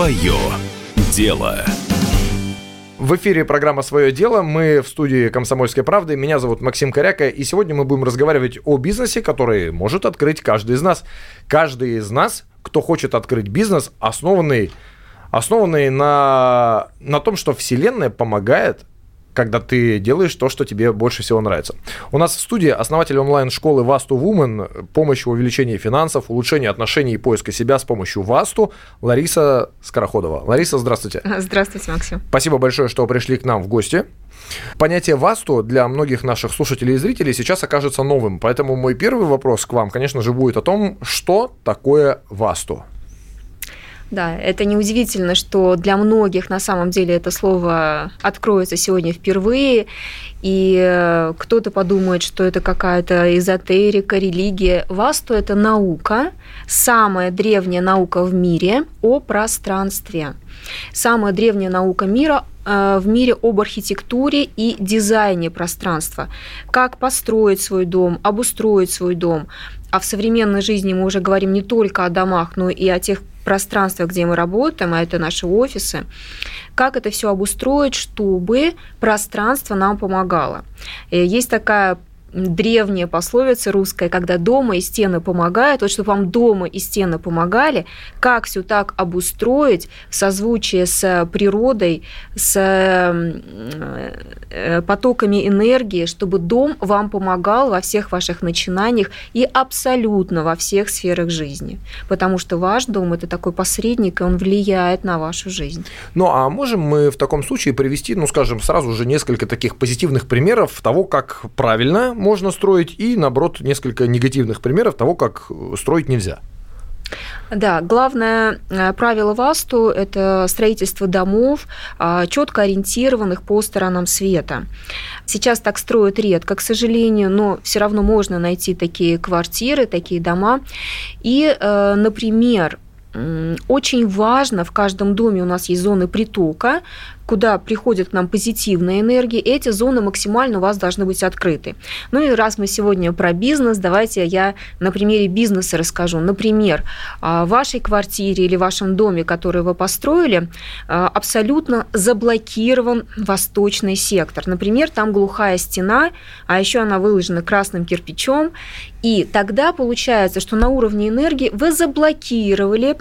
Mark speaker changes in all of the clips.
Speaker 1: Свое дело.
Speaker 2: В эфире программа «Свое дело». Мы в студии «Комсомольской правды». Меня зовут Максим Коряка. И сегодня мы будем разговаривать о бизнесе, который может открыть каждый из нас. Каждый из нас, кто хочет открыть бизнес, основанный, основанный на, на том, что Вселенная помогает когда ты делаешь то, что тебе больше всего нравится. У нас в студии основатель онлайн-школы Vastu Woman, помощь в увеличении финансов, улучшении отношений и поиска себя с помощью Vastu, Лариса Скороходова. Лариса, здравствуйте.
Speaker 3: Здравствуйте, Максим.
Speaker 2: Спасибо большое, что пришли к нам в гости. Понятие ВАСТу для многих наших слушателей и зрителей сейчас окажется новым, поэтому мой первый вопрос к вам, конечно же, будет о том, что такое ВАСТу.
Speaker 3: Да, это неудивительно, что для многих на самом деле это слово откроется сегодня впервые, и э, кто-то подумает, что это какая-то эзотерика, религия. Васту – это наука, самая древняя наука в мире о пространстве. Самая древняя наука мира э, в мире об архитектуре и дизайне пространства. Как построить свой дом, обустроить свой дом. А в современной жизни мы уже говорим не только о домах, но и о тех пространство, где мы работаем, а это наши офисы, как это все обустроить, чтобы пространство нам помогало. Э, есть такая древняя пословица русская, когда дома и стены помогают, вот чтобы вам дома и стены помогали, как все так обустроить в созвучии с природой, с э, потоками энергии, чтобы дом вам помогал во всех ваших начинаниях и абсолютно во всех сферах жизни. Потому что ваш дом – это такой посредник, и он влияет на вашу жизнь.
Speaker 2: Ну, а можем мы в таком случае привести, ну, скажем, сразу же несколько таких позитивных примеров того, как правильно можно строить, и, наоборот, несколько негативных примеров того, как строить нельзя.
Speaker 3: Да, главное э, правило ВАСТу – это строительство домов, а, четко ориентированных по сторонам света. Сейчас так строят редко, к сожалению, но все равно можно найти такие квартиры, такие дома. И, э, например, очень важно, в каждом доме у нас есть зоны притока, куда приходит к нам позитивная энергия, эти зоны максимально у вас должны быть открыты. Ну и раз мы сегодня про бизнес, давайте я на примере бизнеса расскажу. Например, а, в вашей квартире или вашем доме, который вы построили, а, абсолютно заблокирован восточный сектор. Например, там глухая стена, а еще она выложена красным кирпичом, и тогда получается, что на уровне энергии вы заблокировали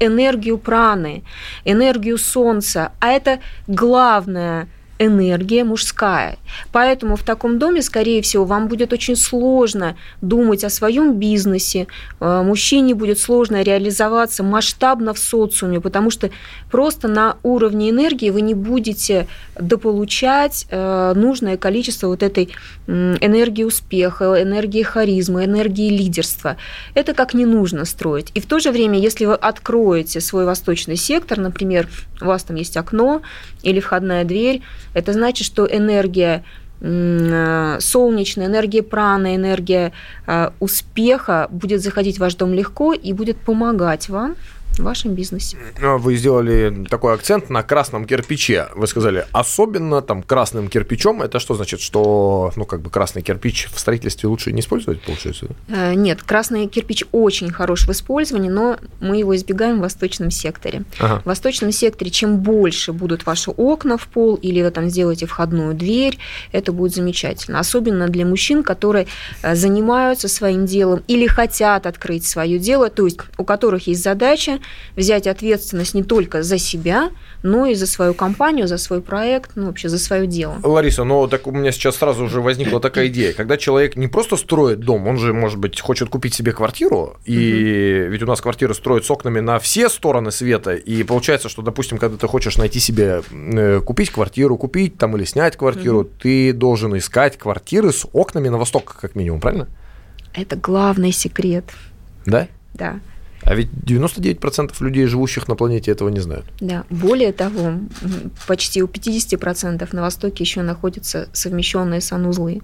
Speaker 3: энергию праны, энергию солнца, а это главное энергия мужская. Поэтому в таком доме, скорее всего, вам будет очень сложно думать о своем бизнесе, э, мужчине будет сложно реализоваться масштабно в социуме, потому что просто на уровне энергии вы не будете дополучать э, нужное количество вот этой энергии успеха, энергии харизмы, энергии лидерства. Это как не нужно строить. И в то же время, если вы откроете свой восточный сектор, например, у вас там есть окно или входная дверь, это значит, что энергия э, солнечная, энергия праны, энергия э, успеха будет заходить в ваш дом легко и будет помогать вам в вашем бизнесе.
Speaker 2: Ну, вы сделали такой акцент на красном кирпиче. Вы сказали, особенно там красным кирпичом. Это что значит, что ну как бы красный кирпич в строительстве лучше не использовать, получается?
Speaker 3: Э, нет, красный кирпич очень хорош в использовании, но мы его избегаем в восточном секторе. Ага. В восточном секторе чем больше будут ваши окна в пол или вы там сделаете входную дверь, это будет замечательно. Особенно для мужчин, которые э, занимаются своим делом или хотят открыть свое дело, то есть у которых есть задача взять ответственность не только за себя, но и за свою компанию, за свой проект, ну, вообще за свое дело.
Speaker 2: Лариса, ну, так у меня сейчас сразу уже возникла такая идея. Когда человек не просто строит дом, он же, может быть, хочет купить себе квартиру, и угу. ведь у нас квартиры строят с окнами на все стороны света, и получается, что, допустим, когда ты хочешь найти себе, э, купить квартиру, купить там или снять квартиру, угу. ты должен искать квартиры с окнами на восток, как минимум, правильно?
Speaker 3: Это главный секрет.
Speaker 2: Да?
Speaker 3: Да.
Speaker 2: А ведь 99% людей, живущих на планете, этого не знают.
Speaker 3: Да, более того, почти у 50% на Востоке еще находятся совмещенные санузлы.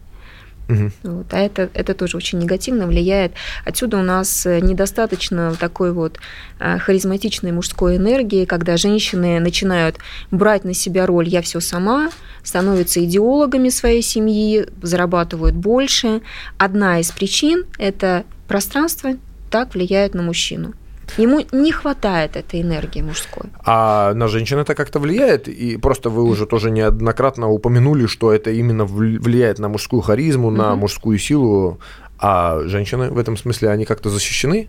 Speaker 3: Угу. Вот, а это, это тоже очень негативно влияет. Отсюда у нас э, недостаточно такой вот э, харизматичной мужской энергии, когда женщины начинают брать на себя роль «я все сама», становятся идеологами своей семьи, зарабатывают больше. Одна из причин – это пространство так влияет на мужчину. Ему не хватает этой энергии мужской.
Speaker 2: А на женщин это как-то влияет? И просто вы уже тоже неоднократно упомянули, что это именно влияет на мужскую харизму, на мужскую силу. А женщины в этом смысле, они как-то защищены?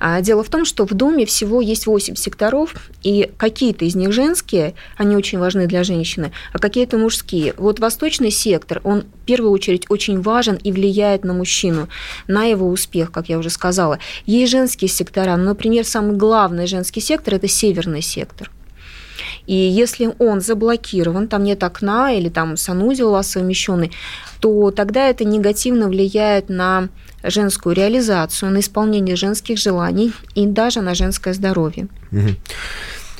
Speaker 3: А, дело в том, что в доме всего есть 8 секторов, и какие-то из них женские, они очень важны для женщины, а какие-то мужские. Вот восточный сектор, он в первую очередь очень важен и влияет на мужчину, на его успех, как я уже сказала. Есть женские сектора, но, например, самый главный женский сектор – это северный сектор. И если он заблокирован, там нет окна или там санузел у вас совмещенный, то тогда это негативно влияет на женскую реализацию, на исполнение женских желаний и даже на женское здоровье.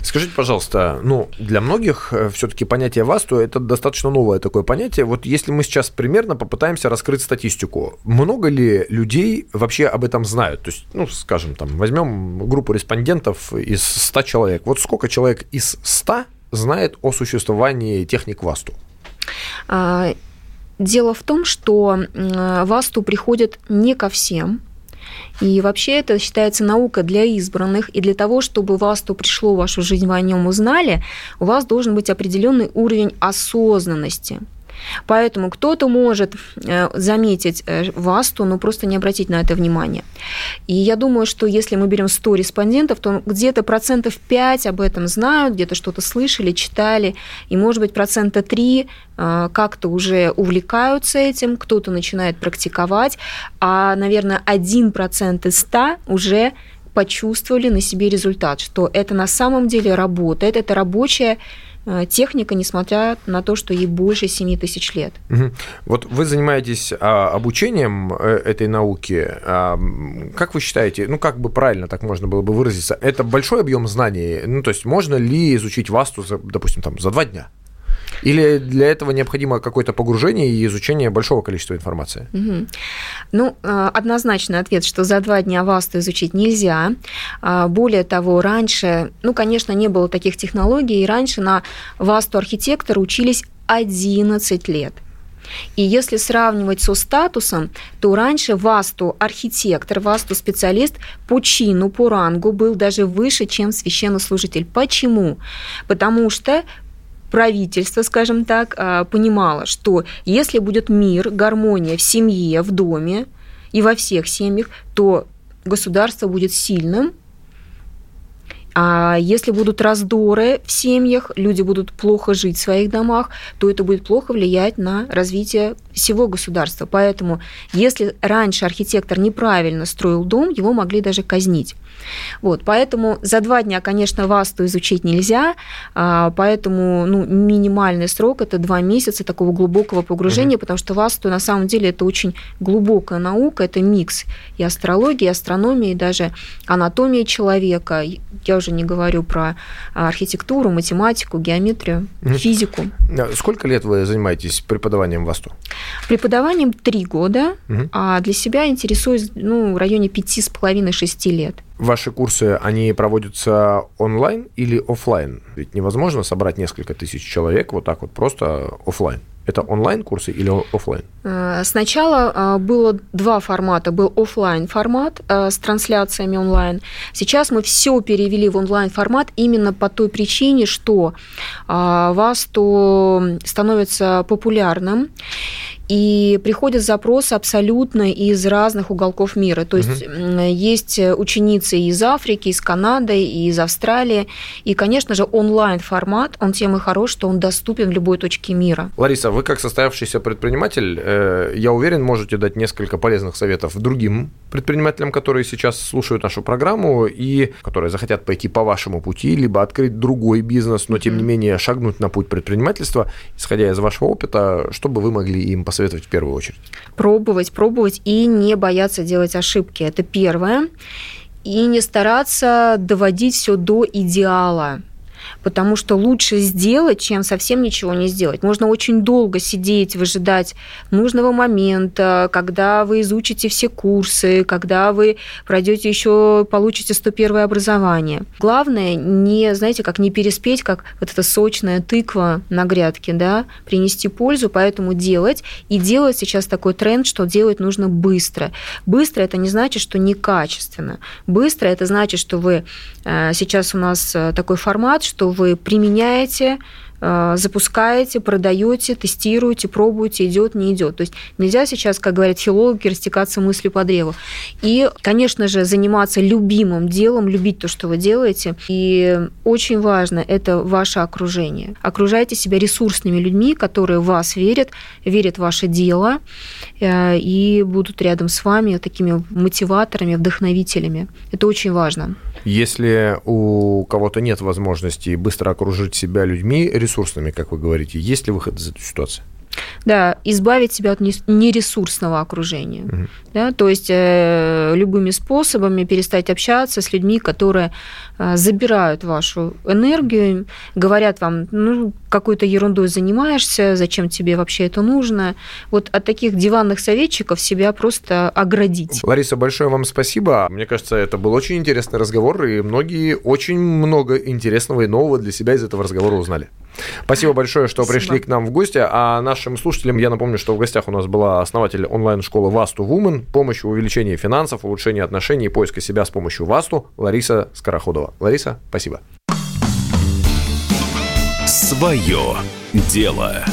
Speaker 2: Скажите, пожалуйста, ну, для многих э, все-таки понятие ВАСТу – это достаточно новое такое понятие. Вот если мы сейчас примерно попытаемся раскрыть статистику, много ли людей вообще об этом знают? То есть, ну, скажем, там, возьмем группу респондентов из 100 человек. Вот сколько человек из 100 знает о существовании техник ВАСТу?
Speaker 3: А, дело в том, что ВАСТу приходят не ко всем, и вообще это считается наука для избранных, и для того, чтобы вас то пришло в вашу жизнь, вы о нем узнали, у вас должен быть определенный уровень осознанности – Поэтому кто-то может э, заметить э, ВАСТу, но просто не обратить на это внимание. И я думаю, что если мы берем 100 респондентов, то где-то процентов 5 об этом знают, где-то что-то слышали, читали, и, может быть, процента 3 э, как-то уже увлекаются этим, кто-то начинает практиковать, а, наверное, 1% из 100 уже почувствовали на себе результат, что это на самом деле работает, это рабочая техника, несмотря на то, что ей больше 7 тысяч лет.
Speaker 2: Угу. Вот вы занимаетесь а, обучением э, этой науки. А, как вы считаете, ну как бы правильно так можно было бы выразиться, это большой объем знаний? Ну то есть можно ли изучить ВАСТу, допустим, там, за два дня? Или для этого необходимо какое-то погружение и изучение большого количества информации?
Speaker 3: Угу. Ну, э, однозначный ответ, что за два дня ВАСТу изучить нельзя. А, более того, раньше, ну, конечно, не было таких технологий, и раньше на ВАСТу архитектора учились 11 лет. И если сравнивать со статусом, то раньше ВАСТу архитектор, ВАСТу специалист по чину, по рангу был даже выше, чем священнослужитель. Почему? Потому что правительство, скажем так, а, понимало, что если будет мир, гармония в семье, в доме и во всех семьях, то государство будет сильным, а если будут раздоры в семьях, люди будут плохо жить в своих домах, то это будет плохо влиять на развитие всего государства. Поэтому, если раньше архитектор неправильно строил дом, его могли даже казнить. Вот, поэтому за два дня, конечно, ВАСТу изучить нельзя, а, поэтому ну, минимальный срок – это два месяца такого глубокого погружения, mm-hmm. потому что ВАСТу на самом деле это очень глубокая наука, это микс и астрологии, и астрономии, и даже анатомии человека. Я уже не говорю про архитектуру, математику, геометрию, mm-hmm. физику.
Speaker 2: Сколько лет вы занимаетесь преподаванием ВАСТу?
Speaker 3: Преподаванием три года, mm-hmm. а для себя интересуюсь ну, в районе пяти с половиной-шести лет.
Speaker 2: Ваши курсы, они проводятся онлайн или офлайн? Ведь невозможно собрать несколько тысяч человек вот так вот просто офлайн. Это онлайн-курсы или офлайн?
Speaker 3: Э, сначала э, было два формата. Был офлайн формат э, с трансляциями онлайн. Сейчас мы все перевели в онлайн формат именно по той причине, что вас то становится популярным и приходят запросы абсолютно из разных уголков мира. То есть угу. есть ученицы из Африки, из Канады, из Австралии. И, конечно же, онлайн-формат, он тем и хорош, что он доступен в любой точке мира.
Speaker 2: Лариса, вы как состоявшийся предприниматель, э, я уверен, можете дать несколько полезных советов другим предпринимателям, которые сейчас слушают нашу программу и которые захотят пойти по вашему пути, либо открыть другой бизнес, но тем не менее шагнуть на путь предпринимательства, исходя из вашего опыта, что бы вы могли им посоветовать? Посоветовать в первую очередь?
Speaker 3: Пробовать, пробовать и не бояться делать ошибки. Это первое. И не стараться доводить все до идеала. Потому что лучше сделать, чем совсем ничего не сделать. Можно очень долго сидеть, выжидать нужного момента, когда вы изучите все курсы, когда вы пройдете еще, получите 101 образование. Главное, не, знаете, как не переспеть, как вот эта сочная тыква на грядке, да, принести пользу, поэтому делать. И делать сейчас такой тренд, что делать нужно быстро. Быстро это не значит, что некачественно. Быстро это значит, что вы э, сейчас у нас э, такой формат, что вы применяете запускаете, продаете, тестируете, пробуете, идет, не идет. То есть нельзя сейчас, как говорят филологи, растекаться мыслью по древу. И, конечно же, заниматься любимым делом, любить то, что вы делаете. И очень важно – это ваше окружение. Окружайте себя ресурсными людьми, которые в вас верят, верят в ваше дело э, и будут рядом с вами такими мотиваторами, вдохновителями. Это очень важно.
Speaker 2: Если у кого-то нет возможности быстро окружить себя людьми ресурсными, как вы говорите, есть ли выход из этой ситуации?
Speaker 3: Да, избавить себя от нересурсного окружения. Угу. Да, то есть э, любыми способами перестать общаться с людьми, которые э, забирают вашу энергию, говорят вам, ну, какой-то ерундой занимаешься, зачем тебе вообще это нужно. Вот от таких диванных советчиков себя просто оградить.
Speaker 2: Лариса, большое вам спасибо. Мне кажется, это был очень интересный разговор, и многие очень много интересного и нового для себя из этого разговора узнали. Спасибо большое, что Спасибо. пришли к нам в гости. А нашим слушателям я напомню, что в гостях у нас была основатель онлайн-школы Васту Woman. Помощью увеличения финансов, улучшения отношений и поиска себя с помощью Васту Лариса Скороходова. Лариса, спасибо.
Speaker 1: Свое дело.